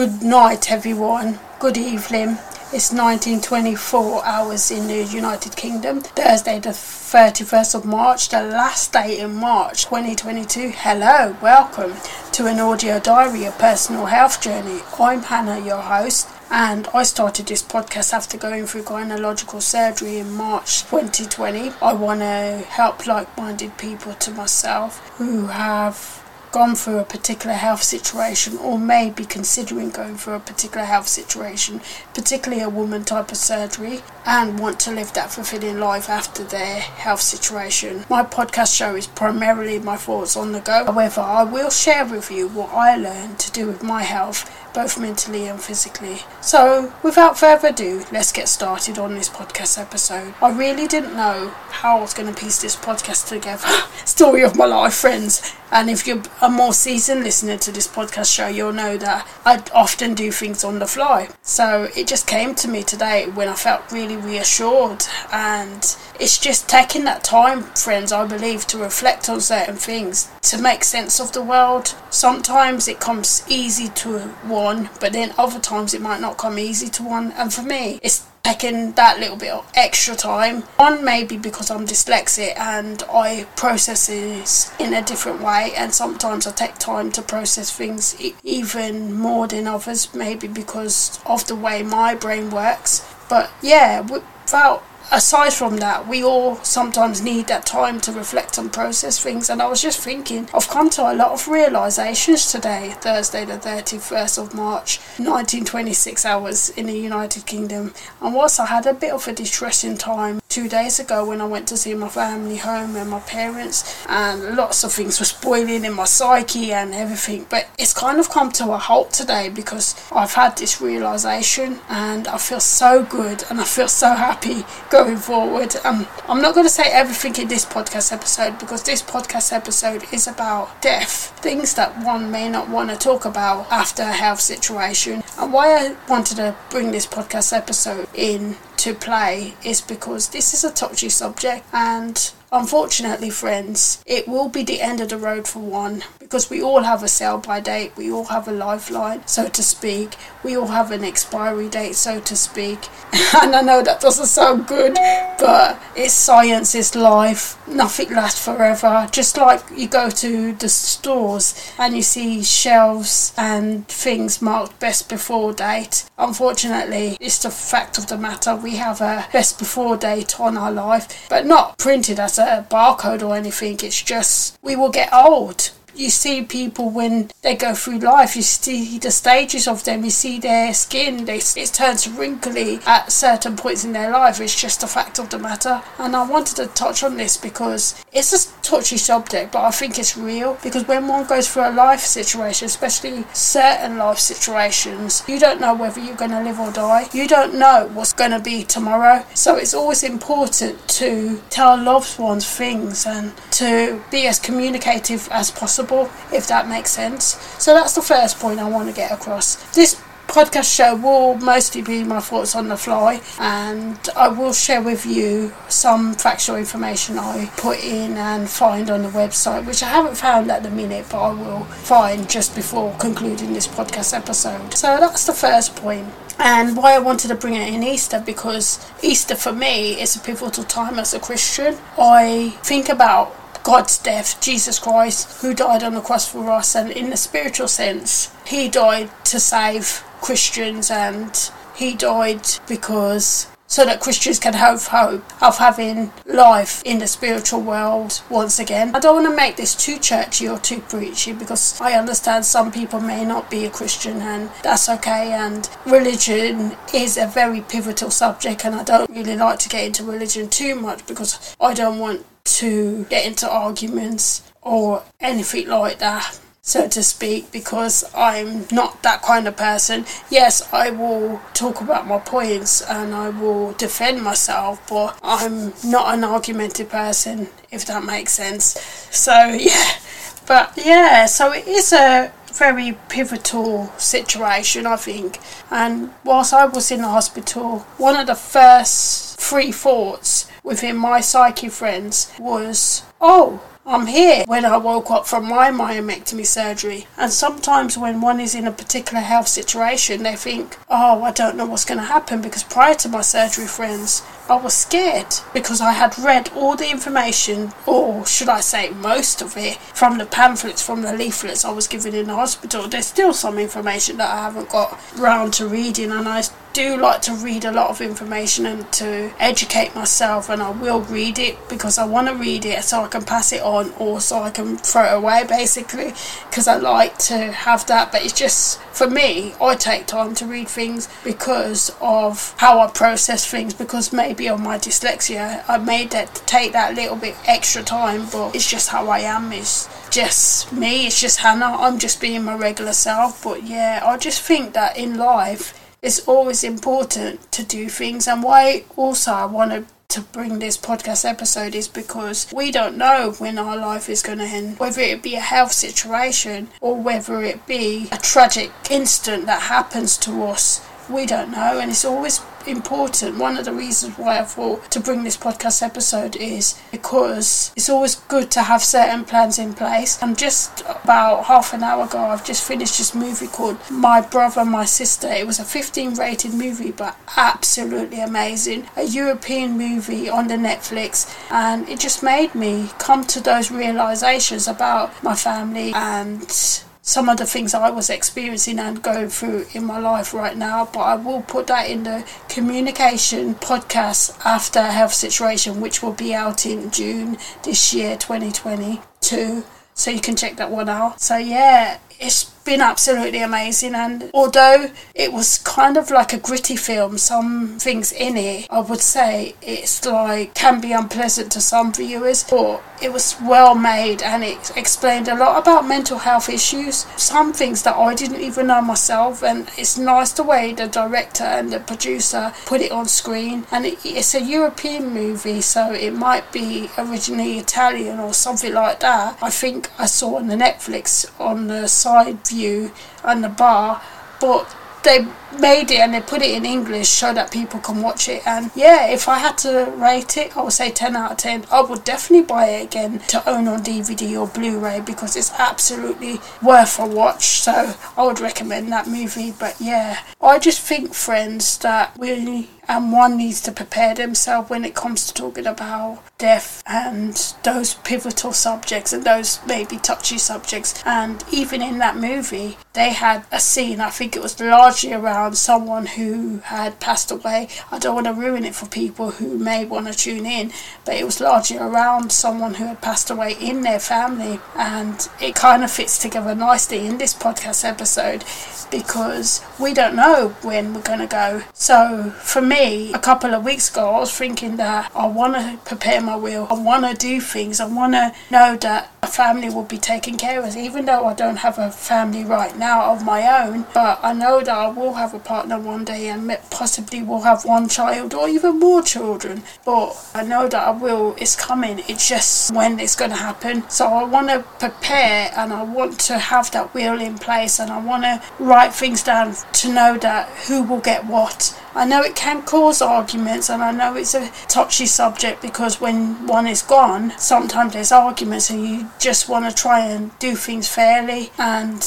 Good night, everyone. Good evening. It's 1924 hours in the United Kingdom. Thursday, the 31st of March, the last day in March 2022. Hello, welcome to an audio diary, a personal health journey. I'm Hannah, your host, and I started this podcast after going through gynecological surgery in March 2020. I want to help like minded people to myself who have gone through a particular health situation or may be considering going through a particular health situation, particularly a woman type of surgery, and want to live that fulfilling life after their health situation. My podcast show is primarily my thoughts on the go. However, I will share with you what I learned to do with my health both mentally and physically. So, without further ado, let's get started on this podcast episode. I really didn't know how I was going to piece this podcast together. Story of my life, friends. And if you're a more seasoned listener to this podcast show, you'll know that I often do things on the fly. So it just came to me today when I felt really reassured. And it's just taking that time, friends, I believe, to reflect on certain things, to make sense of the world. Sometimes it comes easy to one, but then other times it might not come easy to one. And for me, it's taking that little bit of extra time. One maybe because I'm dyslexic and I process things in a different way, and sometimes I take time to process things even more than others, maybe because of the way my brain works. But yeah, without aside from that, we all sometimes need that time to reflect and process things. And I was just thinking, I've come to a lot of realizations today, Thursday, the 31st of March, 1926 hours in the United Kingdom. And whilst I had a bit of a distressing time two days ago when I went to see my family home and my parents, and lots of things were spoiling in my psyche and everything, but it's kind of come to a halt today because I've had this realization and I feel so good and I feel so happy going forward. Um, I'm not going to say everything in this podcast episode because this podcast episode is about death, things that one may not want to talk about after a health situation. And why I wanted to bring this podcast episode in to play is because this is a touchy subject and Unfortunately, friends, it will be the end of the road for one because we all have a sell by date, we all have a lifeline, so to speak, we all have an expiry date, so to speak. and I know that doesn't sound good, but it's science, it's life, nothing lasts forever. Just like you go to the stores and you see shelves and things marked best before date. Unfortunately, it's the fact of the matter, we have a best before date on our life, but not printed as a barcode or anything. It's just we will get old you see people when they go through life, you see the stages of them, you see their skin, they, it turns wrinkly at certain points in their life. It's just a fact of the matter. And I wanted to touch on this because it's a touchy subject, but I think it's real because when one goes through a life situation, especially certain life situations, you don't know whether you're going to live or die. You don't know what's going to be tomorrow. So it's always important to tell loved ones things and to be as communicative as possible possible, if that makes sense. So that's the first point I want to get across. This podcast show will mostly be my thoughts on the fly, and I will share with you some factual information I put in and find on the website, which I haven't found at the minute, but I will find just before concluding this podcast episode. So that's the first point and why I wanted to bring it in Easter because Easter for me is a pivotal time as a Christian. I think about God's death, Jesus Christ, who died on the cross for us, and in the spiritual sense, he died to save Christians and he died because so that Christians can have hope of having life in the spiritual world once again. I don't want to make this too churchy or too preachy because I understand some people may not be a Christian and that's okay. And religion is a very pivotal subject, and I don't really like to get into religion too much because I don't want to get into arguments or anything like that, so to speak, because I'm not that kind of person. Yes, I will talk about my points and I will defend myself, but I'm not an argumentative person, if that makes sense. So, yeah, but yeah, so it is a very pivotal situation, I think. And whilst I was in the hospital, one of the first three thoughts within my psyche friends was, oh, I'm here when I woke up from my myomectomy surgery. And sometimes when one is in a particular health situation, they think, oh, I don't know what's going to happen because prior to my surgery, friends, I was scared because I had read all the information, or should I say, most of it, from the pamphlets, from the leaflets I was given in the hospital. There's still some information that I haven't got round to reading, and I do like to read a lot of information and to educate myself and I will read it because I want to read it so I can pass it on or so I can throw it away basically because I like to have that but it's just for me I take time to read things because of how I process things because maybe on my dyslexia. I made that take that little bit extra time but it's just how I am. It's just me it's just Hannah. I'm just being my regular self. But yeah I just think that in life it's always important to do things. And why also I wanted to bring this podcast episode is because we don't know when our life is going to end, whether it be a health situation or whether it be a tragic incident that happens to us. We don't know, and it's always important. One of the reasons why I thought to bring this podcast episode is because it's always good to have certain plans in place. And just about half an hour ago, I've just finished this movie called My Brother, My Sister. It was a 15 rated movie, but absolutely amazing. A European movie on the Netflix, and it just made me come to those realizations about my family and some of the things I was experiencing and going through in my life right now. But I will put that in the communication podcast after health situation, which will be out in June this year, 2022. So you can check that one out. So yeah, it's been absolutely amazing and although it was kind of like a gritty film some things in it i would say it's like can be unpleasant to some viewers but it was well made and it explained a lot about mental health issues some things that i didn't even know myself and it's nice the way the director and the producer put it on screen and it, it's a european movie so it might be originally italian or something like that. I think i saw on the netflix on the side view you and the bar, but they made it and they put it in English so that people can watch it. And yeah, if I had to rate it, I would say 10 out of 10. I would definitely buy it again to own on DVD or Blu ray because it's absolutely worth a watch. So I would recommend that movie. But yeah, I just think, friends, that we and one needs to prepare themselves when it comes to talking about death and those pivotal subjects and those maybe touchy subjects. And even in that movie, they had a scene, I think it was largely around someone who had passed away. I don't want to ruin it for people who may want to tune in, but it was largely around someone who had passed away in their family. And it kind of fits together nicely in this podcast episode because we don't know when we're going to go. So for me, a couple of weeks ago, I was thinking that I want to prepare my will. I want to do things. I want to know that a family will be taken care of, even though I don't have a family right now of my own. But I know that I will have a partner one day and possibly will have one child or even more children. But I know that I will. It's coming. It's just when it's going to happen. So I want to prepare and I want to have that wheel in place and I want to write things down to know that who will get what I know it can cause arguments, and I know it's a touchy subject because when one is gone, sometimes there's arguments, and you just want to try and do things fairly and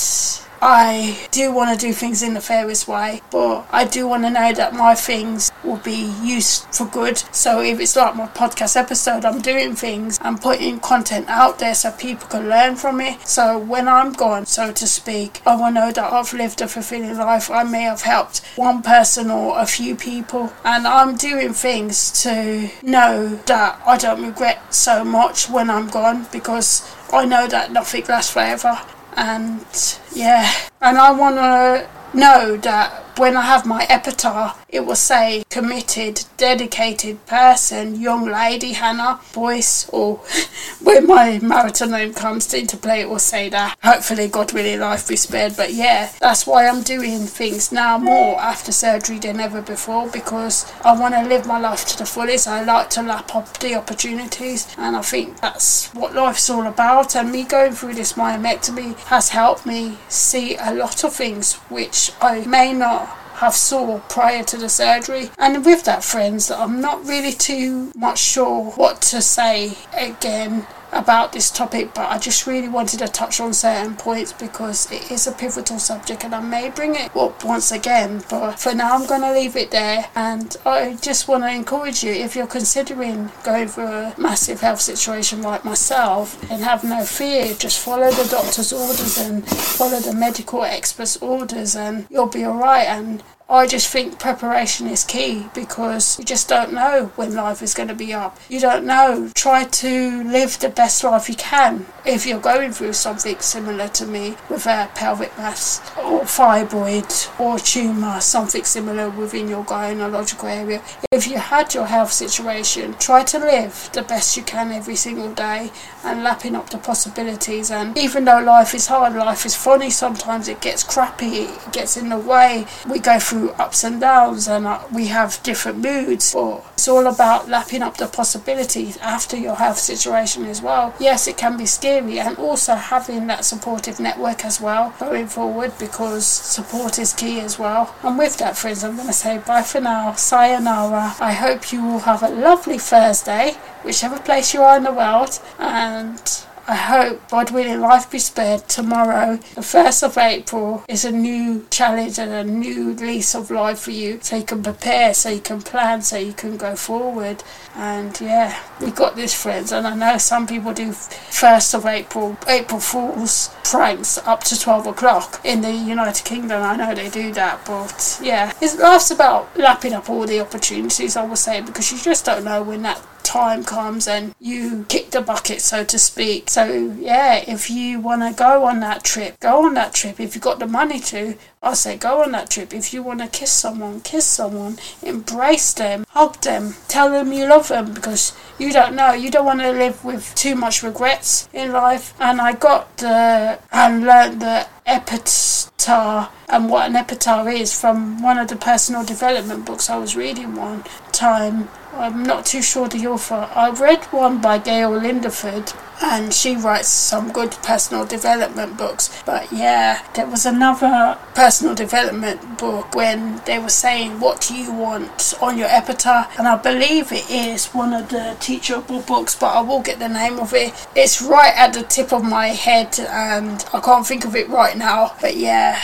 I do want to do things in the fairest way, but I do want to know that my things will be used for good. So if it's like my podcast episode, I'm doing things, I'm putting content out there so people can learn from it. So when I'm gone, so to speak, I want to know that I've lived a fulfilling life. I may have helped one person or a few people, and I'm doing things to know that I don't regret so much when I'm gone because I know that nothing lasts forever and yeah, and I want to know that when I have my epitaph, it will say committed, dedicated person, young lady Hannah Boyce, or when my marital name comes into play, it will say that. Hopefully, God willing, life be spared. But yeah, that's why I'm doing things now more after surgery than ever before because I want to live my life to the fullest. I like to lap up the opportunities, and I think that's what life's all about. And me going through this myomectomy has helped me see a lot of things which I may not have saw prior to the surgery. And with that, friends, I'm not really too much sure what to say again about this topic, but I just really wanted to touch on certain points because it is a pivotal subject and I may bring it up once again. But for now, I'm going to leave it there. And I just want to encourage you if you're considering going through a massive health situation like myself, and have no fear, just follow the doctor's orders and follow the medical expert's orders, and you'll be alright. And I just think preparation is key because you just don't know when life is going to be up. You don't know. Try to live the best life you can. If you're going through something similar to me with a pelvic mass or fibroid or tumour, something similar within your gynecological area, if you had your health situation, try to live the best you can every single day and lapping up the possibilities. And even though life is hard, life is funny, sometimes it gets crappy, it gets in the way. We go through through ups and downs and uh, we have different moods or it's all about lapping up the possibilities after your health situation as well. Yes it can be scary and also having that supportive network as well going forward because support is key as well. And with that friends i'm going to say bye for now. Sayonara. I hope you will have a lovely thursday whichever place you are in the world and I hope, God willing, life be spared. Tomorrow, the 1st of April, is a new challenge and a new lease of life for you. So you can prepare, so you can plan, so you can go forward. And yeah, we got this, friends. And I know some people do 1st of April, April Fool's pranks up to 12 o'clock in the United Kingdom. I know they do that, but yeah, it's life's about lapping up all the opportunities, I would say, because you just don't know when that time comes and you kick the bucket, so to speak. So, yeah, if you want to go on that trip, go on that trip. If you've got the money to, I say go on that trip. If you want to kiss someone, kiss someone, embrace them, hug them, tell them you love them because you don't know. You don't want to live with too much regrets in life. And I got the and learned the epitaph and what an epitaph is from one of the personal development books I was reading one time. I'm not too sure the author. I read one by Gael Lindenfield and she writes some good personal development books. But yeah, there was another personal development book when they were saying, What do you want on your epitaph? And I believe it is one of the teachable books, but I will get the name of it. It's right at the tip of my head and I can't think of it right now. But yeah,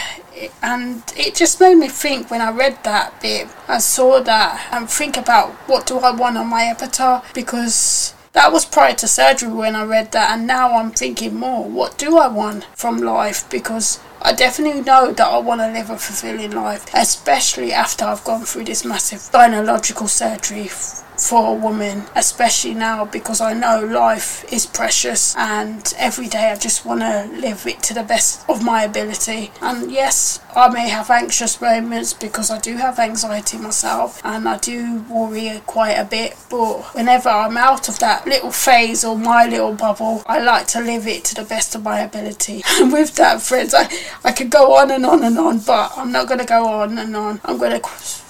and it just made me think when I read that bit. I saw that and think about what do I want on my epitaph because that was prior to surgery when I read that, and now I'm thinking more what do I want from life? Because I definitely know that I want to live a fulfilling life, especially after I've gone through this massive gynecological surgery for a woman, especially now because I know life is precious and every day I just want to live it to the best of my ability. And yes, I may have anxious moments because I do have anxiety myself and I do worry quite a bit, but whenever I'm out of that little phase or my little bubble, I like to live it to the best of my ability. And with that, friends, I, I could go on and on and on, but I'm not going to go on and on. I'm going to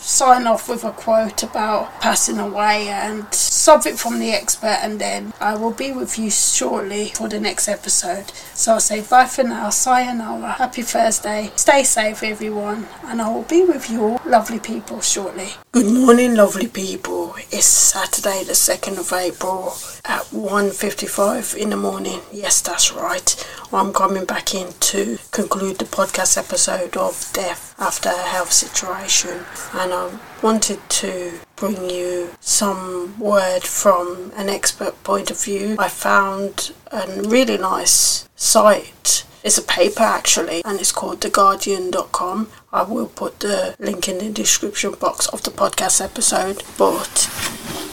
sign off with a quote about passing away and something from the expert, and then I will be with you shortly for the next episode. So I'll say bye for now, sayonara, happy Thursday, stay safe, everyone, and I will be with you all, lovely people, shortly. Good morning, lovely people. It's Saturday, the 2nd of April at 1.55 in the morning. Yes, that's right. I'm coming back in to conclude the podcast episode of Death After a Health Situation, and I wanted to bring you some word from an expert point of view. I found a really nice site. It's a paper actually, and it's called theguardian.com. I will put the link in the description box of the podcast episode. But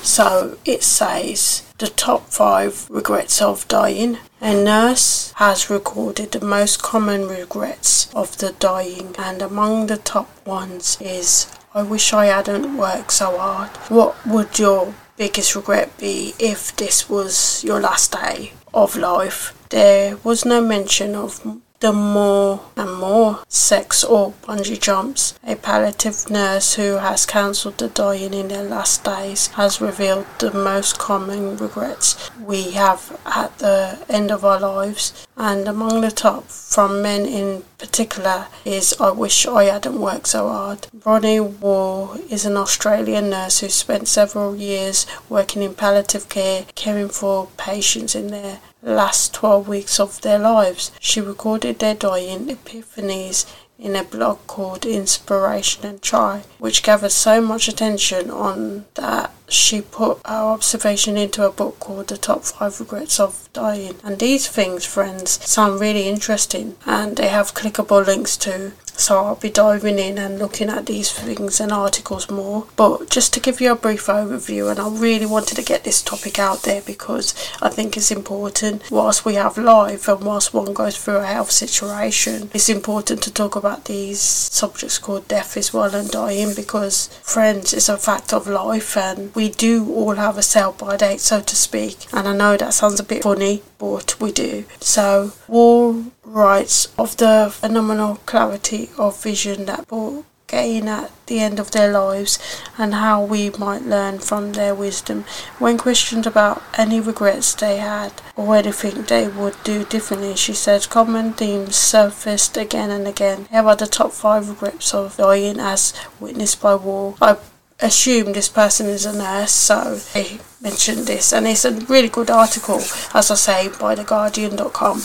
so it says the top five regrets of dying. A nurse has recorded the most common regrets of the dying, and among the top ones is I wish I hadn't worked so hard. What would your biggest regret be if this was your last day of life? There was no mention of the more and more sex or bungee jumps. A palliative nurse who has counselled the dying in their last days has revealed the most common regrets we have at the end of our lives, and among the top from men in particular is I wish I hadn't worked so hard. Bronnie Wall is an Australian nurse who spent several years working in palliative care, caring for patients in their last 12 weeks of their lives. She recorded their dying epiphanies in a blog called Inspiration and Chai, which gathered so much attention on that she put our observation into a book called The Top 5 Regrets of Dying. And these things, friends, sound really interesting and they have clickable links too. so I'll be diving in and looking at these things and articles more. But just to give you a brief overview, and I really wanted to get this topic out there because I think it's important. Whilst we have life and whilst one goes through a health situation, it's important to talk about these subjects called death as well and dying because, friends, it's a fact of life and we do all have a sell by date, so to speak. And I know that sounds a bit funny, but we do. So, Wall writes of the phenomenal clarity of vision that people gain at the end of their lives and how we might learn from their wisdom. When questioned about any regrets they had or anything they would do differently, she said common themes surfaced again and again. Here are the top five regrets of dying as witnessed by Wall. I assume this person is a nurse, so they mentioned this, and it's a really good article, as I say, by theguardian.com.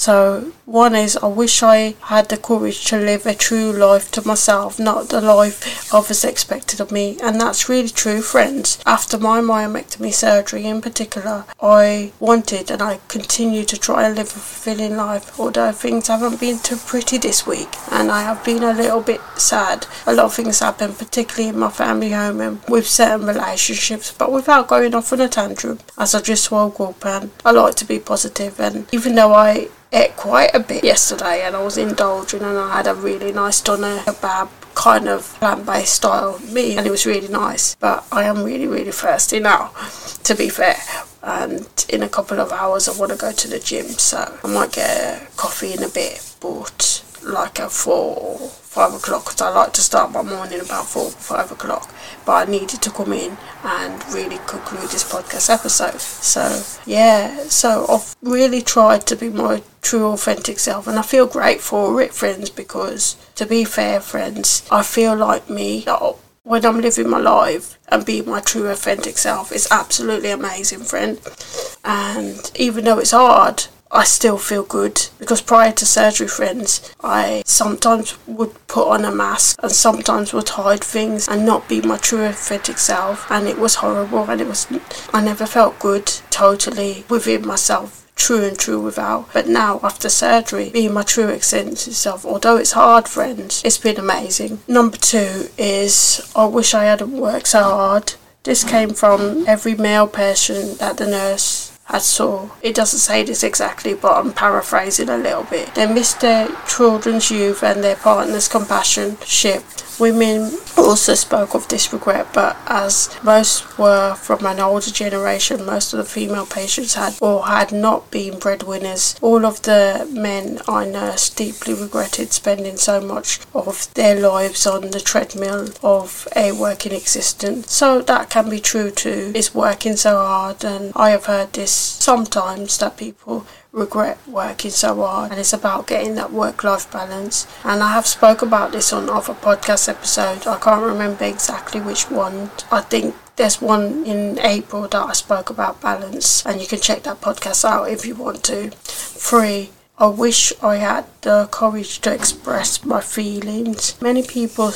So, one is I wish I had the courage to live a true life to myself, not the life others expected of me. And that's really true, friends. After my myomectomy surgery in particular, I wanted and I continue to try and live a fulfilling life, although things haven't been too pretty this week. And I have been a little bit sad. A lot of things happen, particularly in my family home and with certain relationships, but without going on a tantrum, as I just woke up and I like to be. And even though I ate quite a bit yesterday and I was indulging and I had a really nice doner kebab kind of plant-based style meal and it was really nice but I am really really thirsty now to be fair and in a couple of hours I want to go to the gym so I might get a coffee in a bit but like at four or five o'clock because I like to start my morning about four or five o'clock. But I needed to come in and really conclude this podcast episode. So yeah so I've really tried to be my true authentic self and I feel great for it friends because to be fair friends I feel like me when I'm living my life and being my true authentic self is absolutely amazing friend. And even though it's hard I still feel good because prior to surgery, friends, I sometimes would put on a mask and sometimes would hide things and not be my true authentic self, and it was horrible and it was I never felt good totally within myself true and true without. But now, after surgery, being my true authentic self, although it's hard, friends, it's been amazing. Number two is I wish I hadn't worked so hard. This came from every male patient that the nurse at all. It doesn't say this exactly, but I'm paraphrasing a little bit. They miss their children's youth and their partner's compassion ship Women also spoke of this regret, but as most were from an older generation, most of the female patients had or had not been breadwinners. All of the men I nursed deeply regretted spending so much of their lives on the treadmill of a working existence. So that can be true too. It's working so hard, and I have heard this sometimes that people regret working so hard and it's about getting that work life balance. And I have spoke about this on other podcast episodes. I can't remember exactly which one. I think there's one in April that I spoke about balance and you can check that podcast out if you want to. Three I wish I had the courage to express my feelings. Many people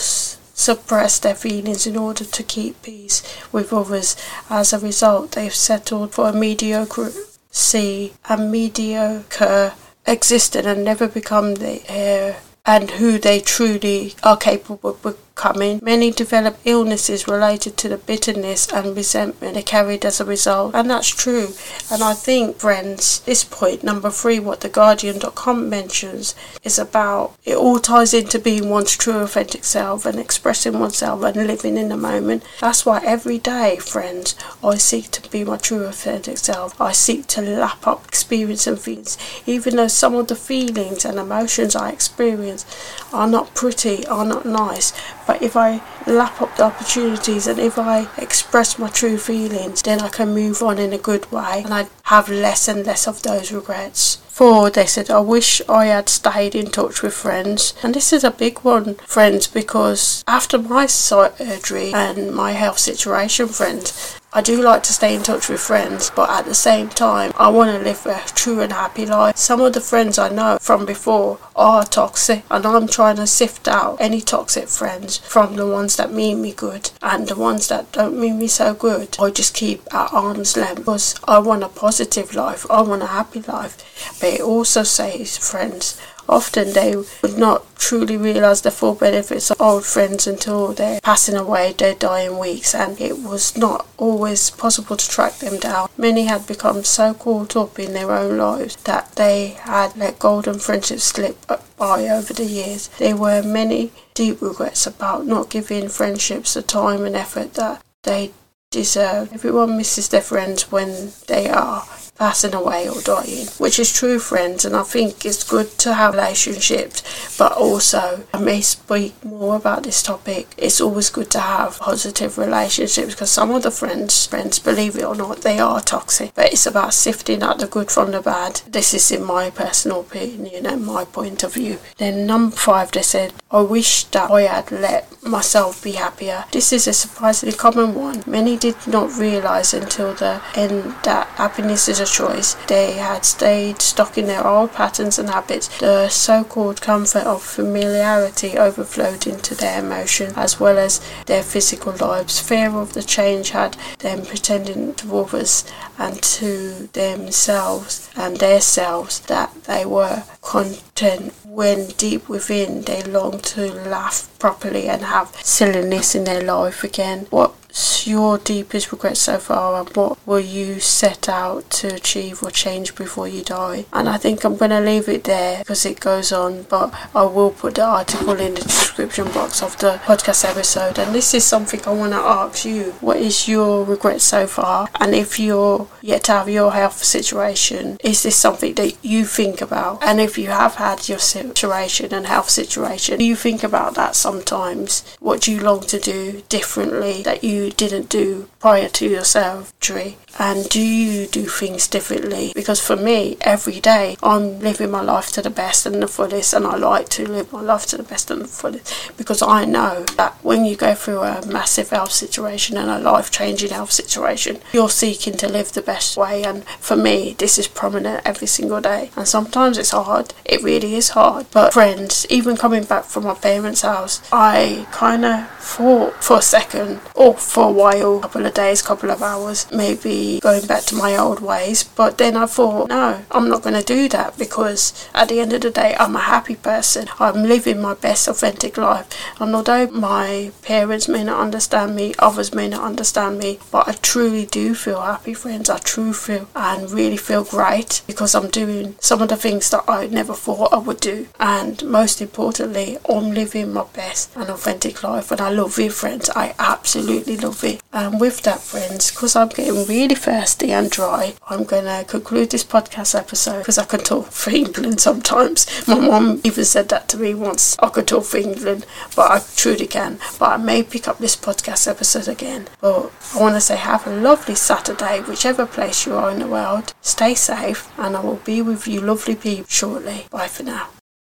suppress their feelings in order to keep peace with others. As a result they've settled for a mediocre see a mediocre existed and never become the heir and who they truly are capable of coming. Many develop illnesses related to the bitterness and resentment they carried as a result, and that's true. And I think, friends, this point, number three, what the Guardian.com mentions, is about it all ties into being one's true authentic self and expressing oneself and living in the moment. That's why every day, friends, I seek to be my true authentic self. I seek to lap up experience and feelings, even though some of the feelings and emotions I experience are not pretty, are not nice but if I lap up the opportunities and if I express my true feelings, then I can move on in a good way and I have less and less of those regrets. Four, they said, I wish I had stayed in touch with friends. And this is a big one, friends, because after my surgery and my health situation, friends, I do like to stay in touch with friends, but at the same time, I want to live a true and happy life. Some of the friends I know from before are toxic, and I'm trying to sift out any toxic friends from the ones that mean me good and the ones that don't mean me so good. I just keep at arm's length because I want a positive life, I want a happy life. But it also says, friends, often they would not truly realise the full benefits of old friends until they're passing away, their dying weeks, and it was not always possible to track them down. Many had become so caught up in their own lives that they had let golden friendships slip by over the years. There were many deep regrets about not giving friendships the time and effort that they deserve. Everyone misses their friends when they are passing away or dying, which is true, friends. And I think it's good to have relationships, but also I may speak more about this topic. It's always good to have positive relationships because some of the friends, friends, believe it or not, they are toxic. But it's about sifting out the good from the bad. This is in my personal opinion and my point of view. Then number five, they said, I wish that I had let myself be happier. This is a surprisingly common one. Many did not realize until the end that happiness is a choice. They had stayed stuck in their old patterns and habits. The so called comfort of familiarity overflowed into their emotion as well as their physical lives. Fear of the change had them pretending to others and to themselves and their selves that they were content when deep within they longed to laugh properly and have silliness in their life again. What your deepest regret so far and what will you set out to achieve or change before you die? And I think I'm going to leave it there because it goes on, but I will put the article in the description box of the podcast episode. And this is something I want to ask you what is your regret so far? And if you're yet to have your health situation, is this something that you think about? And if you have had your situation and health situation, do you think about that sometimes? What do you long to do differently that you didn't do prior to your surgery? And do you do things differently? Because for me, every day I'm living my life to the best and the fullest, and I like to live my life to the best and the fullest because I know that when you go through a massive health situation and a life changing health situation, you're seeking to live the best way. And for me, this is prominent every single day. And sometimes it's hard, it really is hard. But friends, even coming back from my parents' house, I kind of thought for a second or for a while, a couple of days, a couple of hours, maybe going back to my old ways. But then I thought, no, I'm not going to do that because at the end of the day, I'm a happy person. I'm living my best authentic life. And although my parents may not understand me, others may not understand me, but I truly do feel happy, friends. I truly feel and really feel great because I'm doing some of the things that I never thought I would do. And most importantly, I'm living my best and authentic life. And I love it, friends. I absolutely love it. And with that, friends, because I'm getting really thirsty and dry, I'm going to conclude this podcast episode because I can talk for England sometimes. My mom even said that to me once I could talk for England, but I truly can. But I may pick up this podcast episode again. But I want to say have a lovely Saturday, whichever place you are in the world. Stay safe, and I will be with you, lovely people, shortly. Bye for now.